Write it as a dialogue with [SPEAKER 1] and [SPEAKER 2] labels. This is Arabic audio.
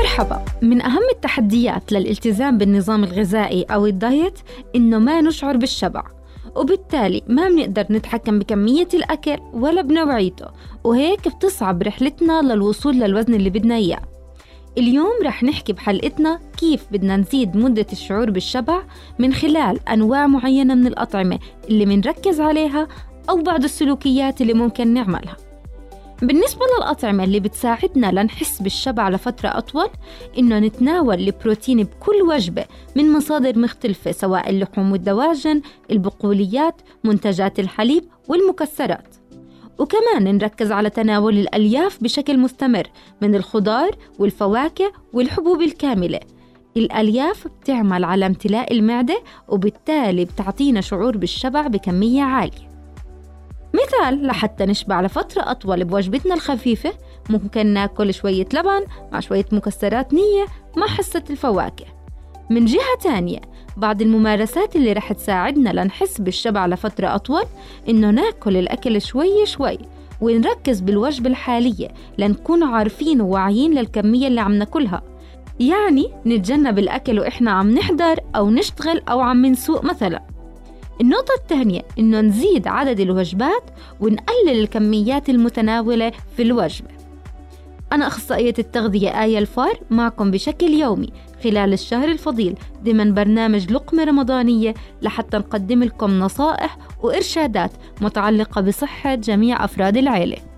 [SPEAKER 1] مرحبا. من أهم التحديات للالتزام بالنظام الغذائي أو الدايت إنه ما نشعر بالشبع وبالتالي ما بنقدر نتحكم بكمية الأكل ولا بنوعيته وهيك بتصعب رحلتنا للوصول للوزن اللي بدنا إياه. اليوم رح نحكي بحلقتنا كيف بدنا نزيد مدة الشعور بالشبع من خلال أنواع معينة من الأطعمة اللي منركز عليها أو بعض السلوكيات اللي ممكن نعملها. بالنسبة للأطعمة اللي بتساعدنا لنحس بالشبع لفترة أطول إنه نتناول البروتين بكل وجبة من مصادر مختلفة سواء اللحوم والدواجن، البقوليات، منتجات الحليب والمكسرات. وكمان نركز على تناول الألياف بشكل مستمر من الخضار والفواكه والحبوب الكاملة. الألياف بتعمل على امتلاء المعدة وبالتالي بتعطينا شعور بالشبع بكمية عالية. مثال لحتى نشبع لفترة أطول بوجبتنا الخفيفة ممكن ناكل شوية لبن مع شوية مكسرات نية مع حصة الفواكه. من جهة تانية بعض الممارسات اللي رح تساعدنا لنحس بالشبع لفترة أطول إنه ناكل الأكل شوي شوي ونركز بالوجبة الحالية لنكون عارفين وواعيين للكمية اللي عم ناكلها. يعني نتجنب الأكل وإحنا عم نحضر أو نشتغل أو عم نسوق مثلاً. النقطة الثانية إنه نزيد عدد الوجبات ونقلل الكميات المتناولة في الوجبة. أنا أخصائية التغذية آية الفار معكم بشكل يومي خلال الشهر الفضيل ضمن برنامج لقمة رمضانية لحتى نقدم لكم نصائح وإرشادات متعلقة بصحة جميع أفراد العيلة.